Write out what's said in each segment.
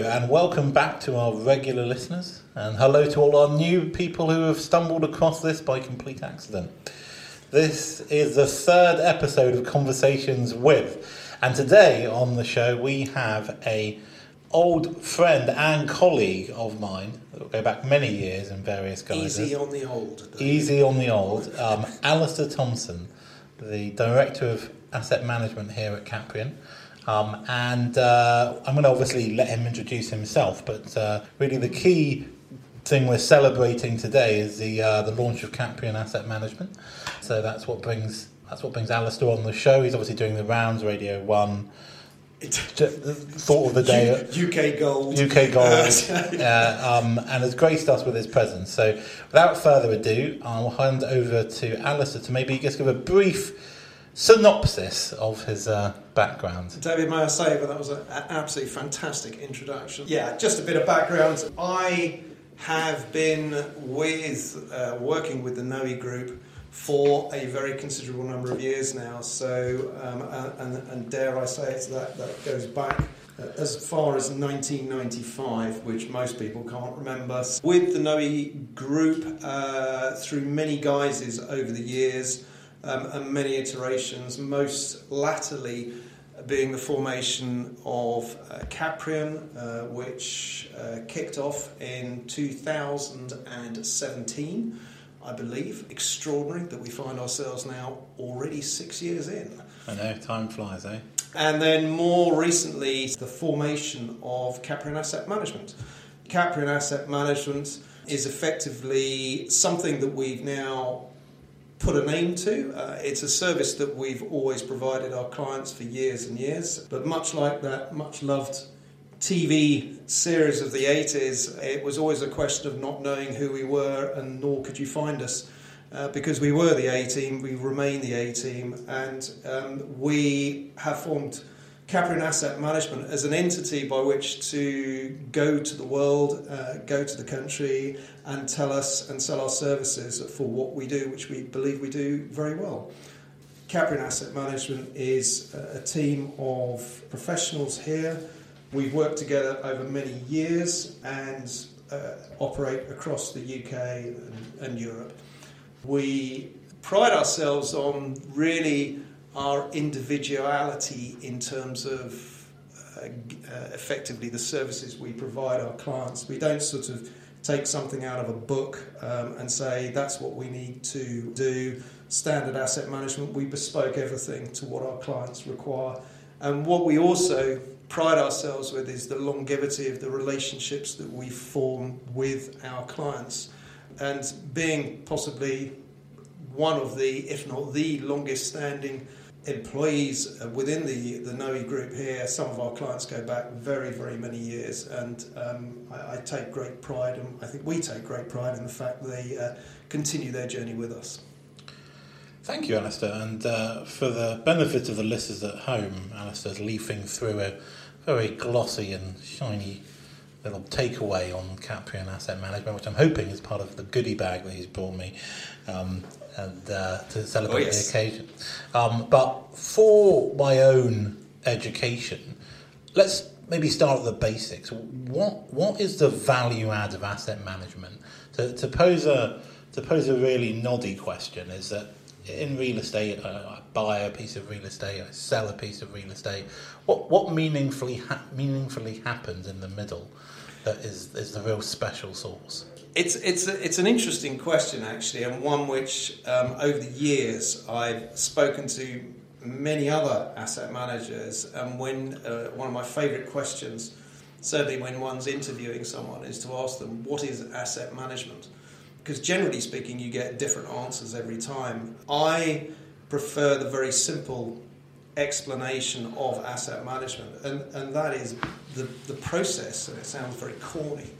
and welcome back to our regular listeners, and hello to all our new people who have stumbled across this by complete accident. This is the third episode of Conversations with, and today on the show we have a old friend and colleague of mine that will go back many years in various guises. Easy on the old. Easy on the old. Um, Alister Thompson, the Director of Asset Management here at Capreon. Um, and uh, I'm going to obviously let him introduce himself, but uh, really the key thing we're celebrating today is the uh, the launch of Capreon Asset Management. So that's what brings that's what brings Alister on the show. He's obviously doing the rounds, Radio One. thought of the day. UK Gold. UK Gold. uh, um, and has graced us with his presence. So without further ado, I'll hand over to Alister to maybe just give a brief synopsis of his uh, background. David, may I say, but that was an absolutely fantastic introduction. Yeah, just a bit of background. I have been with uh, working with the NOE Group for a very considerable number of years now. So, um, and, and, dare I say it, that that goes back. Uh, as far as 1995, which most people can't remember, with the NOE group uh, through many guises over the years, um, and many iterations, most latterly being the formation of uh, Capreon, uh, which uh, kicked off in 2017, I believe. Extraordinary that we find ourselves now already six years in. I know, time flies, eh? And then more recently, the formation of Capreon Asset Management. Capreon Asset Management is effectively something that we've now put a name to. Uh, it's a service that we've always provided our clients for years and years, but much like that much loved TV series of the 80s, it was always a question of not knowing who we were and nor could you find us. Uh, because we were the A team, we remain the A team, and um, we have formed Capreon Asset Management as an entity by which to go to the world, uh, go to the country, and tell us and sell our services for what we do, which we believe we do very well. Capreon Asset Management is a team of professionals here. We've worked together over many years and uh, operate across the UK and, and Europe. We pride ourselves on really our individuality in terms of uh, uh, effectively the services we provide our clients. We don't sort of take something out of a book um, and say that's what we need to do. Standard asset management, we bespoke everything to what our clients require. And what we also pride ourselves with is the longevity of the relationships that we form with our clients. And being possibly one of the, if not the longest standing employees uh, within the, the NOE group here, some of our clients go back very, very many years, and um, I, I, take great pride, and I think we take great pride in the fact they uh, continue their journey with us. Thank you, Alister. And uh, for the benefit of the listeners at home, Alister's leafing through a very glossy and shiny little takeaway on Capreon Asset Management, which I'm hoping is part of the goodie bag that he's brought me. Um, and uh, to celebrate oh, yes. the occasion. Um, but for my own education, let's maybe start at the basics. What what is the value add of asset management? To, to pose a to pose a really noddy question is that in real estate, uh, I buy a piece of real estate, I sell a piece of real estate. What what meaningfully ha- meaningfully happens in the middle that is is the real special sauce? It's, it's, it's an interesting question, actually, and one which um, over the years I've spoken to many other asset managers. And when uh, one of my favourite questions, certainly when one's interviewing someone, is to ask them, What is asset management? Because generally speaking, you get different answers every time. I prefer the very simple explanation of asset management, and, and that is the, the process, and it sounds very corny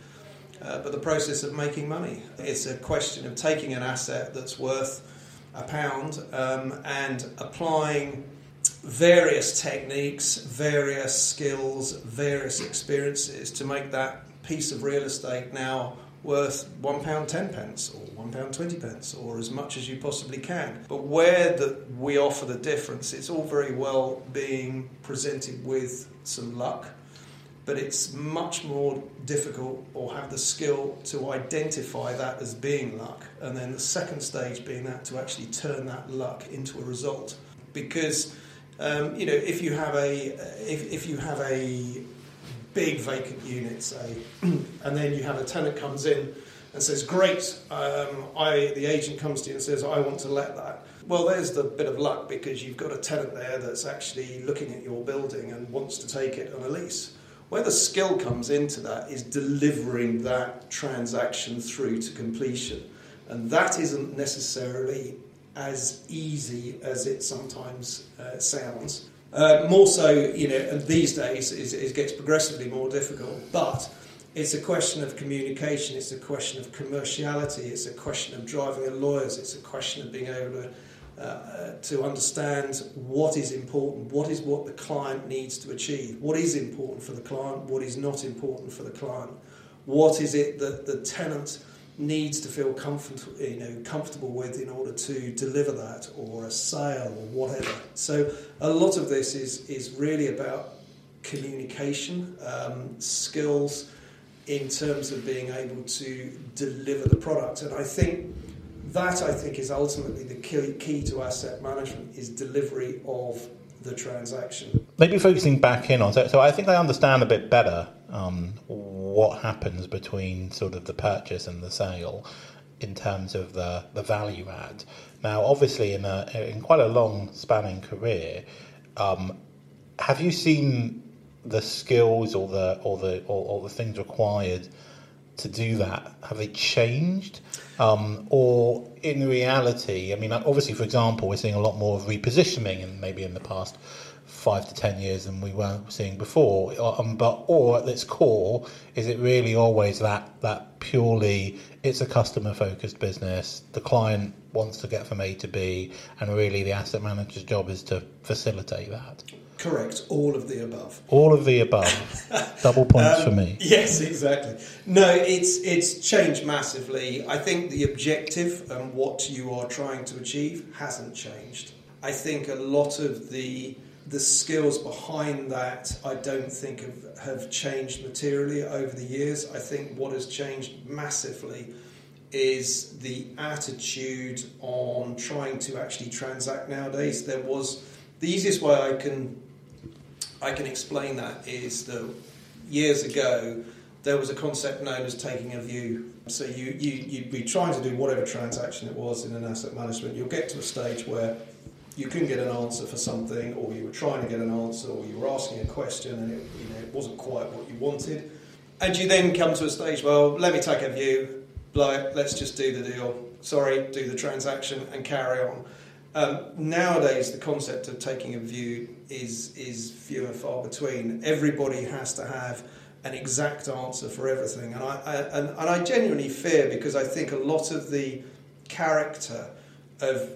uh, but the process of making money. It's a question of taking an asset that's worth a pound um, and applying various techniques, various skills, various experiences to make that piece of real estate now worth one pound ten pence or one pound twenty pence or as much as you possibly can. But where that we offer the difference, it's all very well being presented with some luck but it's much more difficult or have the skill to identify that as being luck. And then the second stage being that to actually turn that luck into a result. Because um, you know, if you have a if, if you have a big vacant unit, say, and then you have a tenant comes in and says, "Great," um, I the agent comes to you and says, "I want to let that." Well, there's the bit of luck because you've got a tenant there that's actually looking at your building and wants to take it on a lease. Where the skill comes into that is delivering that transaction through to completion. And that isn't necessarily as easy as it sometimes uh, sounds. Uh, more so, you know, these days it gets progressively more difficult, but it's a question of communication, it's a question of commerciality, it's a question of driving the lawyers, it's a question of being able to uh, to understand what is important, what is what the client needs to achieve, what is important for the client, what is not important for the client, what is it that the tenant needs to feel comfort, you know, comfortable with in order to deliver that or a sale or whatever. So a lot of this is, is really about communication, um, skills in terms of being able to deliver the product. And I think that I think is ultimately the key, key to asset management is delivery of the transaction. Maybe focusing back in on so, so I think I understand a bit better um, what happens between sort of the purchase and the sale in terms of the, the value add. Now, obviously, in a in quite a long spanning career, um, have you seen the skills or the or the or, or the things required to do that? Have they changed? Um, or in reality, I mean, obviously, for example, we're seeing a lot more of repositioning, and maybe in the past five to ten years than we were seeing before. Um, but or at its core, is it really always that that purely it's a customer focused business? The client wants to get from A to B, and really the asset manager's job is to facilitate that. Correct. All of the above. All of the above. Double points um, for me. Yes, exactly. No, it's it's changed massively. I think the objective and what you are trying to achieve hasn't changed. I think a lot of the the skills behind that I don't think have, have changed materially over the years. I think what has changed massively is the attitude on trying to actually transact nowadays. There was the easiest way I can I can explain that is that years ago there was a concept known as taking a view. So you, you, you'd be trying to do whatever transaction it was in an asset management. You'll get to a stage where you couldn't get an answer for something, or you were trying to get an answer, or you were asking a question and it, you know, it wasn't quite what you wanted. And you then come to a stage, well, let me take a view, blow it, let's just do the deal. Sorry, do the transaction and carry on. Um, nowadays, the concept of taking a view is is few and far between. Everybody has to have an exact answer for everything, and I, I and, and I genuinely fear because I think a lot of the character of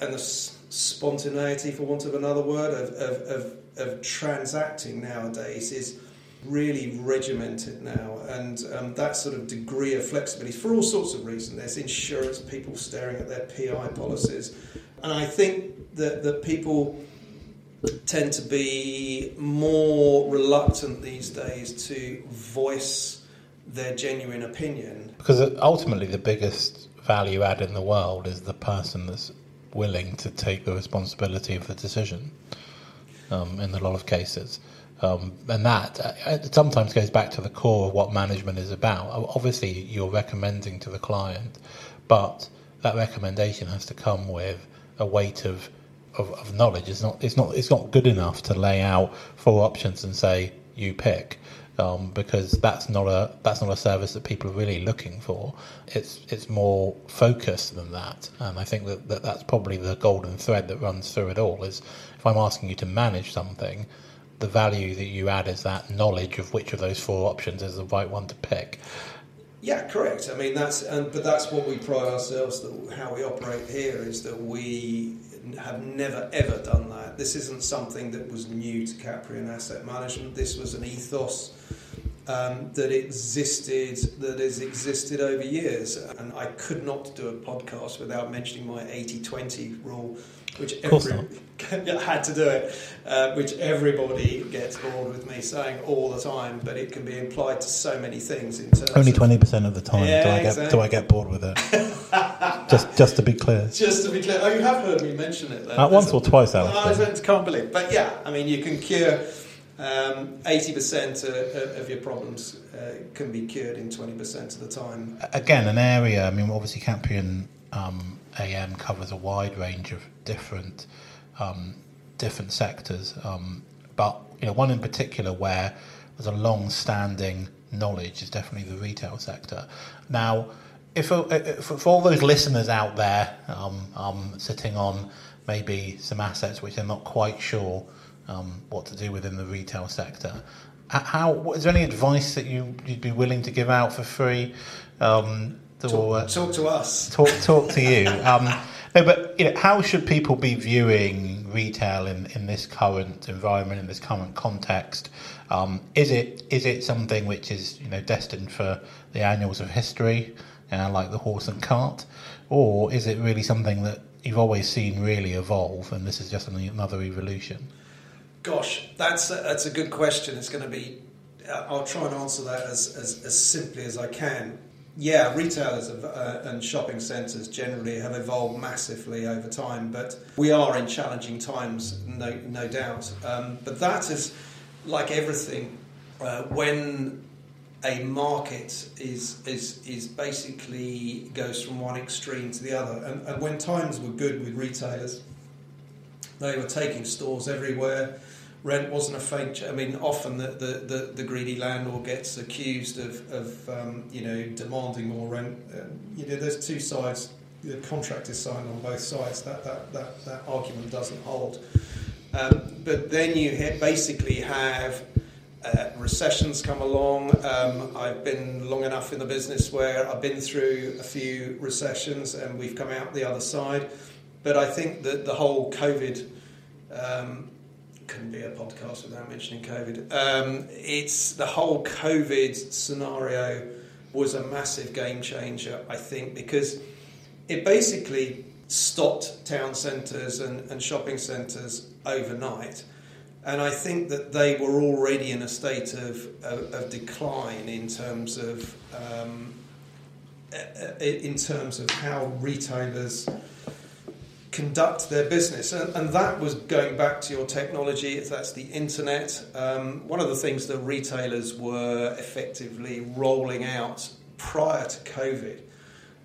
and the spontaneity, for want of another word, of, of, of, of transacting nowadays is really regimented now, and um, that sort of degree of flexibility for all sorts of reasons. There's insurance people staring at their PI policies and I think that, that people tend to be more reluctant these days to voice their genuine opinion. Because ultimately, the biggest value add in the world is the person that's willing to take the responsibility of the decision um, in a lot of cases. Um, and that uh, sometimes goes back to the core of what management is about. Obviously, you're recommending to the client, but that recommendation has to come with a weight of, of, of knowledge. It's not it's not it's not good enough to lay out four options and say you pick. Um, because that's not a that's not a service that people are really looking for. It's it's more focused than that, and I think that, that that's probably the golden thread that runs through it all. Is if I'm asking you to manage something, the value that you add is that knowledge of which of those four options is the right one to pick. Yeah, correct. I mean, that's and but that's what we pride ourselves that how we operate here is that we have never ever done that. This isn't something that was new to Capreon Asset Management. This was an ethos um, that existed that has existed over years. And I could not do a podcast without mentioning my 80-20 rule, which every, had to do it, uh, which everybody gets bored with me saying all the time, but it can be applied to so many things. In terms Only twenty percent of the time Yeah, do I get exactly. do I get bored with it. just just to be clear, Just to be clear, oh, you have heard me mention it. Then. uh, once or twice, Alex. I can't believe. But yeah, I mean, you can cure um, eighty percent of your problems uh, can be cured in twenty percent of the time. again, an area. I mean, obviously, Capreon um, AM covers a wide range of different um, different sectors, um, but you know, one in particular where there's a long-standing knowledge is definitely the retail sector. Now, if, if for all those listeners out there um, um, sitting on maybe some assets which they're not quite sure um, what to do within the retail sector. How is there any advice that you you'd be willing to give out for free? Um, to, Talk, uh, talk to us. talk talk to you. Um, no, but you know, how should people be viewing retail in, in this current environment, in this current context? Um, is it is it something which is you know destined for the annals of history, uh, like the horse and cart, or is it really something that you've always seen really evolve, and this is just another evolution? Gosh, that's a, that's a good question. It's going to be. uh, I'll try and answer that as, as, as simply as I can. Yeah, retailers have, uh, and shopping centres generally have evolved massively over time, but we are in challenging times, no, no doubt. Um, but that is like everything. Uh, when a market is, is, is basically goes from one extreme to the other, and, and when times were good with retailers, they were taking stores everywhere. Rent wasn't a feature. I mean, often the, the, the, the greedy landlord gets accused of, of um, you know demanding more rent. Um, you know, there's two sides. The contract is signed on both sides. That that, that, that argument doesn't hold. Um, but then you basically have uh, recessions come along. Um, I've been long enough in the business where I've been through a few recessions and we've come out the other side. But I think that the whole COVID um, couldn't be a podcast without mentioning COVID. Um, it's the whole COVID scenario was a massive game changer, I think, because it basically stopped town centres and, and shopping centres overnight. And I think that they were already in a state of, of, of decline in terms of um, uh, in terms of how retailers conduct their business. And, and that was going back to your technology, that's the internet. Um, one of the things that retailers were effectively rolling out prior to COVID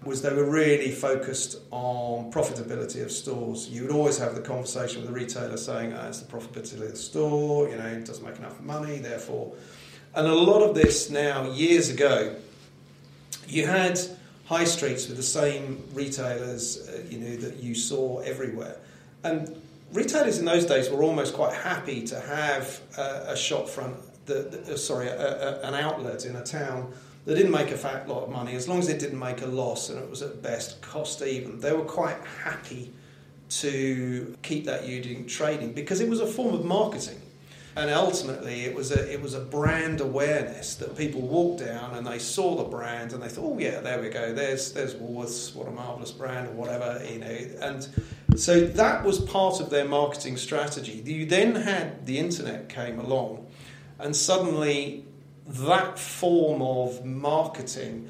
was they were really focused on profitability of stores. You would always have the conversation with the retailer saying, oh, it's the profitability of the store, you know, it doesn't make enough money, therefore. And a lot of this now, years ago, you had high streets with the same retailers, uh, you know, that you saw everywhere. And retailers in those days were almost quite happy to have uh, a shop front, uh, sorry, a, a, an outlet in a town that didn't make a fat lot of money, as long as it didn't make a loss and it was at best cost even. They were quite happy to keep that unit trading because it was a form of marketing. And ultimately, it was a it was a brand awareness that people walked down and they saw the brand and they thought, oh yeah, there we go. There's there's Woolworths, what a marvelous brand or whatever, you know. And so that was part of their marketing strategy. You then had the internet came along, and suddenly that form of marketing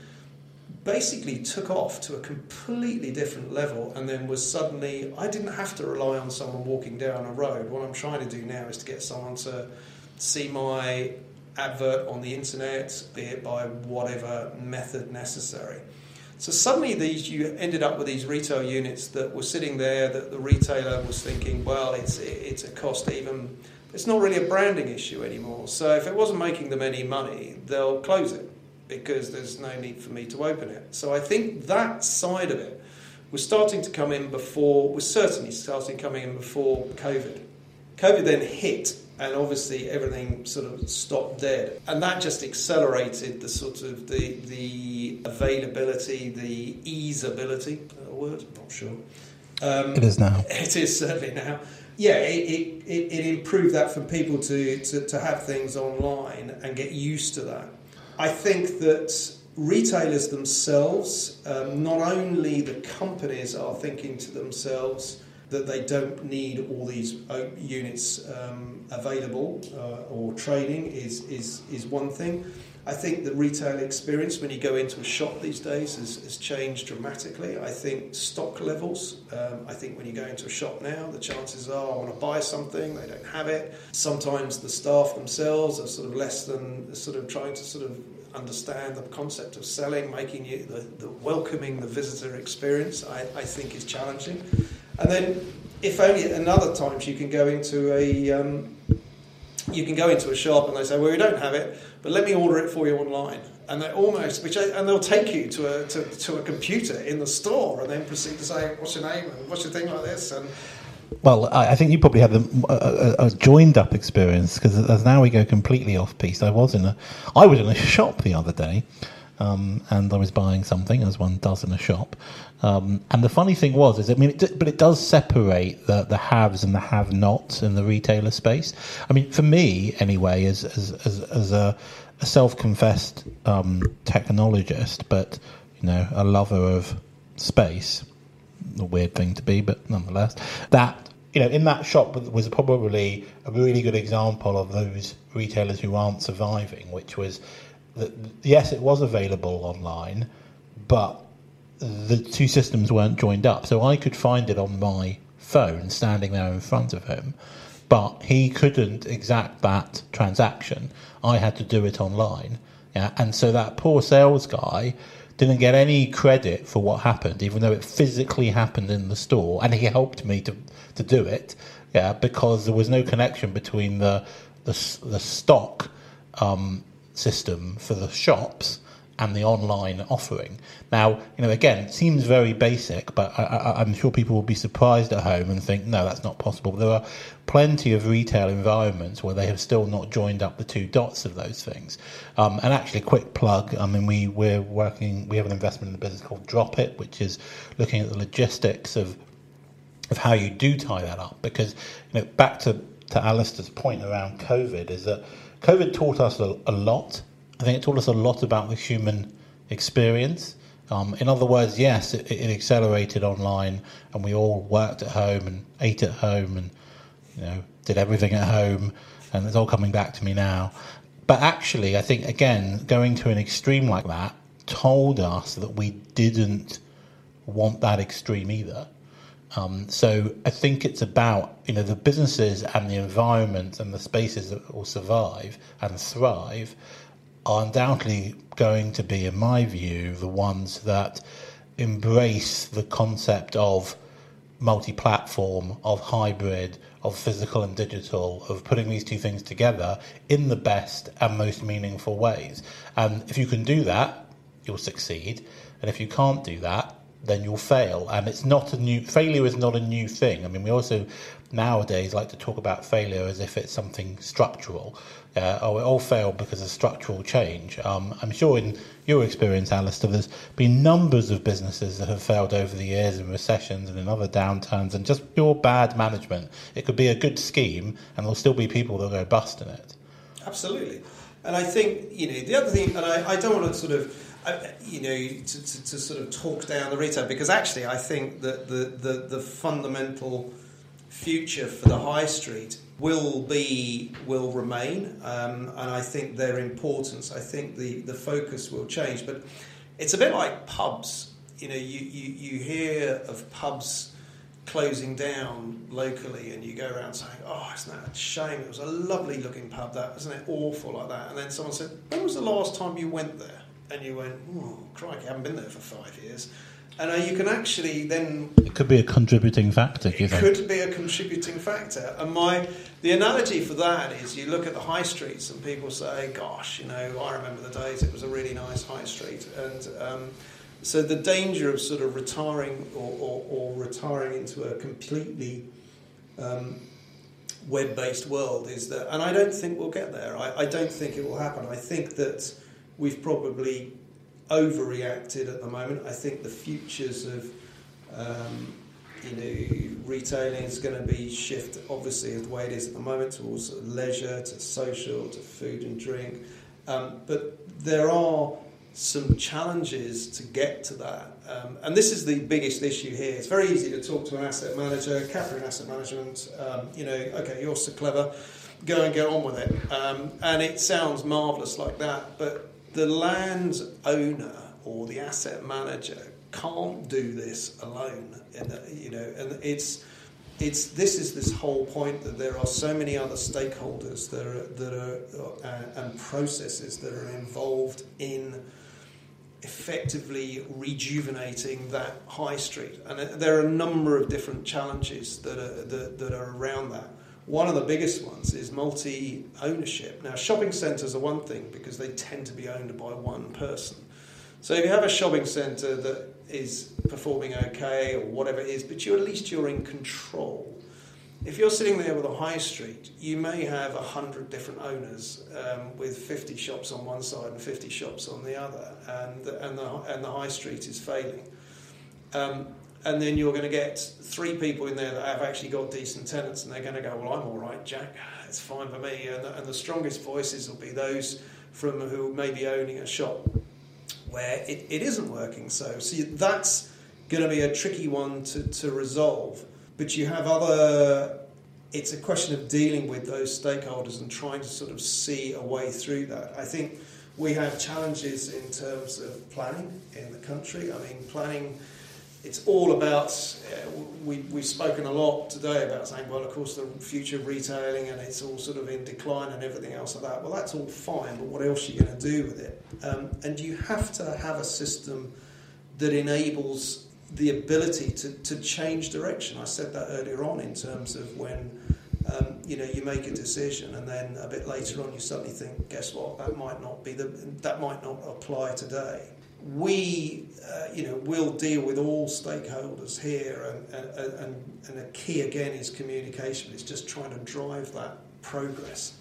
basically took off to a completely different level and then was suddenly I didn't have to rely on someone walking down a road. What I'm trying to do now is to get someone to see my advert on the internet, be it by whatever method necessary. So suddenly these you ended up with these retail units that were sitting there that the retailer was thinking, well, it's it's a cost even it's not really a branding issue anymore. So if it wasn't making them any money, they'll close it because there's no need for me to open it. So I think that side of it was starting to come in before, was certainly starting coming in before COVID. COVID then hit, and obviously everything sort of stopped dead, and that just accelerated the sort of the the availability, the easeability. A word? I'm not sure. Um, It is now. it is certainly now. Yeah, it, it, it, it improved that for people to, to, to have things online and get used to that. I think that retailers themselves, um, not only the companies are thinking to themselves, that they don't need all these uh, units um, available uh, or trading is, is, is one thing. I think the retail experience when you go into a shop these days has, has changed dramatically. I think stock levels, um, I think when you go into a shop now, the chances are I want to buy something, they don't have it. Sometimes the staff themselves are sort of less than sort of trying to sort of understand the concept of selling, making you the, the welcoming the visitor experience, I, I think is challenging. And then, if only at other times you can go into a um, you can go into a shop and they say, well, we don't have it, but let me order it for you online. And they almost, which and they'll take you to a to, to a computer in the store and then proceed to say, what's your name and what's your thing like this and. Well, I think you probably had a, a, a joined up experience because as now we go completely off piece. I was in a, I was in a shop the other day, um, and I was buying something as one does in a shop, um, and the funny thing was, is I mean, it, but it does separate the, the haves and the have-nots in the retailer space. I mean, for me, anyway, as as as, as a, a self-confessed um, technologist, but you know, a lover of space, a weird thing to be, but nonetheless, that you know, in that shop was probably a really good example of those retailers who aren't surviving, which was that yes, it was available online, but the two systems weren't joined up. So I could find it on my phone standing there in front of him, but he couldn't exact that transaction. I had to do it online. Yeah, and so that poor sales guy didn't get any credit for what happened, even though it physically happened in the store, and he helped me to to do it. Yeah, because there was no connection between the the, the stock um, system for the shops and the online offering. Now, you know, again, it seems very basic, but I, am sure people will be surprised at home and think, no, that's not possible. There are plenty of retail environments where they have still not joined up the two dots of those things. Um, and actually, quick plug. I mean, we we're working. We have an investment in a business called Drop It, which is looking at the logistics of of how you do tie that up. Because you know, back to to Alister's point around COVID, is that COVID taught us a, lot I think it taught us a lot about the human experience. Um, in other words, yes, it, it, accelerated online, and we all worked at home and ate at home, and you know did everything at home, and it's all coming back to me now. But actually, I think again, going to an extreme like that told us that we didn't want that extreme either. Um, so I think it's about you know the businesses and the environment and the spaces that will survive and thrive are undoubtedly going to be, in my view, the ones that embrace the concept of multi platform, of hybrid, of physical and digital, of putting these two things together in the best and most meaningful ways. And if you can do that, you'll succeed. And if you can't do that, then you'll fail. And it's not a new failure is not a new thing. I mean, we also nowadays like to talk about failure as if it's something structural. Uh, oh, it all failed because of structural change. Um, I'm sure in your experience, Alister, there's been numbers of businesses that have failed over the years in recessions and in other downturns and just pure bad management. It could be a good scheme and there'll still be people that go bust in it. Absolutely. And I think, you know, the other thing, and I, I don't want to sort of, you know, to, to, to, sort of talk down the retail because actually I think that the, the, the fundamental future for the high street will be will remain, um, and I think their importance. I think the the focus will change, but it's a bit like pubs. You know, you, you, you hear of pubs closing down locally, and you go around saying, "Oh, isn't that a shame? It was a lovely looking pub. That isn't it awful like that?" And then someone said, "When was the last time you went there?" And you went, "Oh, crikey, I haven't been there for five years." And uh, you can actually then. It could be a contributing factor. It could be a contributing factor. And my the analogy for that is you look at the high streets and people say, "Gosh, you know, I remember the days it was a really nice high street." And um, so the danger of sort of retiring or, or, or retiring into a completely um, web-based world is that, and I don't think we'll get there. I, I don't think it will happen. I think that we've probably overreacted at the moment. I think the futures of um, you know retailing is going to be shift obviously the way it is at the moment towards leisure, to social, to food and drink. Um, but there are some challenges to get to that. Um, and this is the biggest issue here. It's very easy to talk to an asset manager, Capreon Asset Management, um, you know, okay, you're so clever, go and get on with it. Um, and it sounds marvellous like that, but the land owner or the asset manager can't do this alone. And, you know, and it's, it's, this is this whole point that there are so many other stakeholders that are, that are uh, and processes that are involved in effectively rejuvenating that high street. And there are a number of different challenges that are, that, that are around that. One of the biggest ones is multi ownership. Now, shopping centres are one thing because they tend to be owned by one person. So if you have a shopping centre that is performing okay or whatever it is, but you at least you're in control if you're sitting there with a high street, you may have 100 different owners um, with 50 shops on one side and 50 shops on the other, and, and, the, and the high street is failing. Um, and then you're going to get three people in there that have actually got decent tenants, and they're going to go, Well, I'm all right, Jack, it's fine for me. And, and the strongest voices will be those from who may be owning a shop where it, it isn't working. So, see, that's going to be a tricky one to, to resolve but you have other it's a question of dealing with those stakeholders and trying to sort of see a way through that. I think we have challenges in terms of planning in the country. I mean, planning, it's all about, uh, we, we've spoken a lot today about saying, well, of course, the future of retailing and it's all sort of in decline and everything else like that. Well, that's all fine, but what else are you going to do with it? Um, and you have to have a system that enables the ability to, to change direction. I said that earlier on in terms of when um, you know you make a decision and then a bit later on you suddenly think, guess what? That might not be the that might not apply today. We, uh, you know, will deal with all stakeholders here, and, and, and, a key again is communication. It's just trying to drive that progress.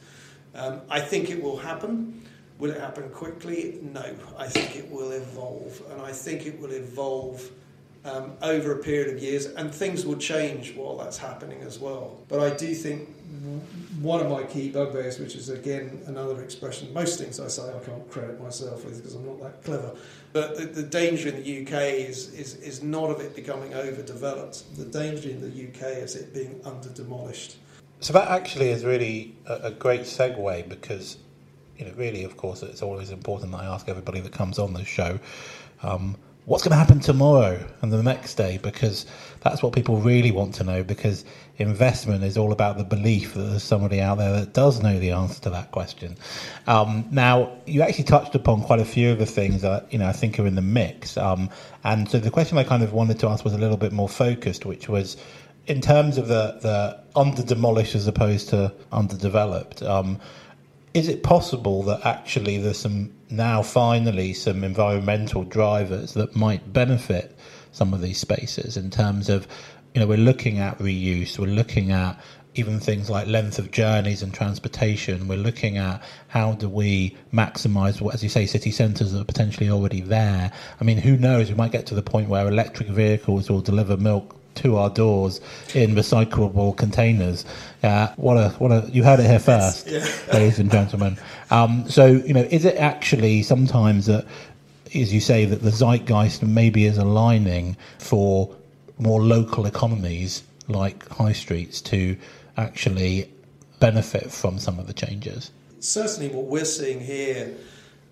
Um, I think it will happen. Will it happen quickly? No. I think it will evolve, and I think it will evolve um, over a period of years, and things will change while that's happening as well. But I do think one of my key bugbears, which is again another expression, most things I say I can't credit myself with because I'm not that clever, but the, the danger in the UK is, is, is not of it becoming overdeveloped. The danger in the UK is it being under demolished. So that actually is really a, a great segue because, you know, really, of course, it's always important that I ask everybody that comes on the show. Um, what's going to happen tomorrow and the next day because that's what people really want to know because investment is all about the belief that there's somebody out there that does know the answer to that question. Um, now you actually touched upon quite a few of the things that you know i think are in the mix. Um, and so the question i kind of wanted to ask was a little bit more focused which was in terms of the, the under demolished as opposed to underdeveloped um, is it possible that actually there's some now finally some environmental drivers that might benefit some of these spaces in terms of you know we're looking at reuse we're looking at even things like length of journeys and transportation we're looking at how do we maximize what as you say city centers that are potentially already there. I mean who knows we might get to the point where electric vehicles will deliver milk to our doors in recyclable containers. Uh, what a what a you heard it here first, yeah. ladies and gentlemen. Um, so you know, is it actually sometimes that, as you say, that the zeitgeist maybe is aligning for more local economies like high streets to actually benefit from some of the changes? Certainly, what we're seeing here.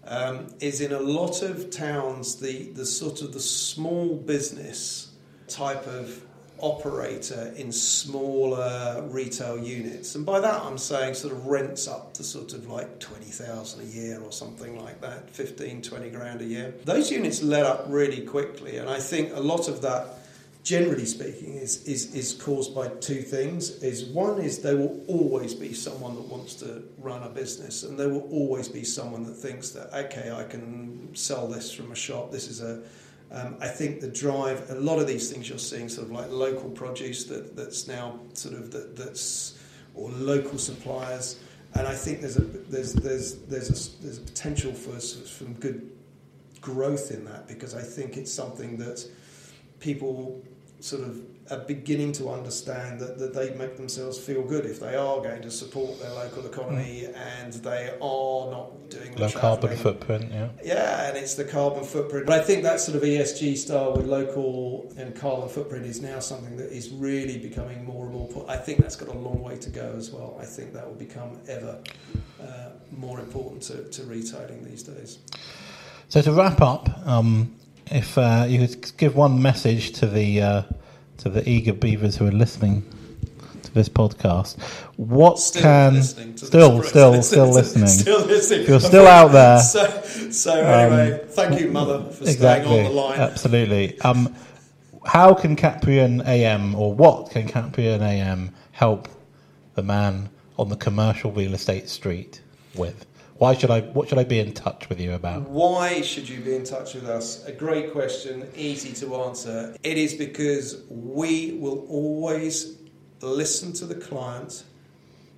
Um, is in a lot of towns the, the sort of the small business type of operator in smaller retail units. And by that, I'm saying sort of rents up to sort of like 20,000 a year or something like that, 15, 20 grand a year. Those units let up really quickly. And I think a lot of that, generally speaking, is, is, is caused by two things. Is one is there will always be someone that wants to run a business and there will always be someone that thinks that, okay, I can sell this from a shop. This is a um, I think the drive, a lot of these things you're seeing, sort of like local produce that, that's now sort of that, that's or local suppliers, and I think there's a there's there's there's a, there's a potential for some good growth in that because I think it's something that people sort of are beginning to understand that, that they make themselves feel good if they are going to support their local economy and they are not doing the carbon footprint, yeah. Yeah, and it's the carbon footprint. But I think that sort of ESG style with local and carbon footprint is now something that is really becoming more and more. I think that's got a long way to go as well. I think that will become ever uh, more important to, to retailing these days. So to wrap up, um, if uh, you could give one message to the uh, to the eager beavers who are listening to this podcast, what Still can listening to still this still still listening? Still listening. If you're still out there, So, so anyway, thank you, Mother, for staying on the line. absolutely. Um, how can Capreon AM or what can Capreon AM help the man on the commercial real estate street with? Why should I? What should I be in touch with you about? Why should you be in touch with us? A great question, easy to answer. It is because we will always listen to the client,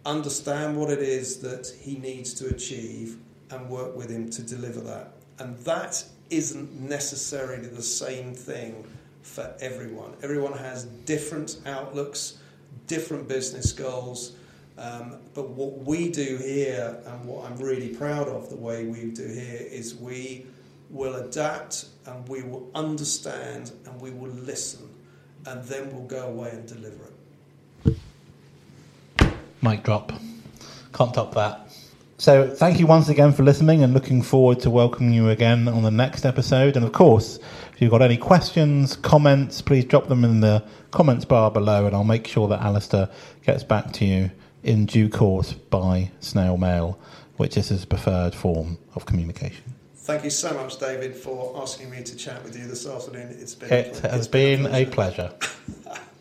understand what it is that he needs to achieve, and work with him to deliver that. And that isn't necessarily the same thing for everyone. Everyone has different outlooks, different business goals. Um, but what we do here, and what I'm really proud of the way we do here, is we will adapt and we will understand and we will listen, and then we'll go away and deliver it. Mic drop. Can't top that. So, thank you once again for listening and looking forward to welcoming you again on the next episode. And of course, if you've got any questions, comments, please drop them in the comments bar below and I'll make sure that Alister gets back to you in due course by snail mail, which is his preferred form of communication. Thank you so much, David, for asking me to chat with you this afternoon. It's been a It has it's been been a pleasure.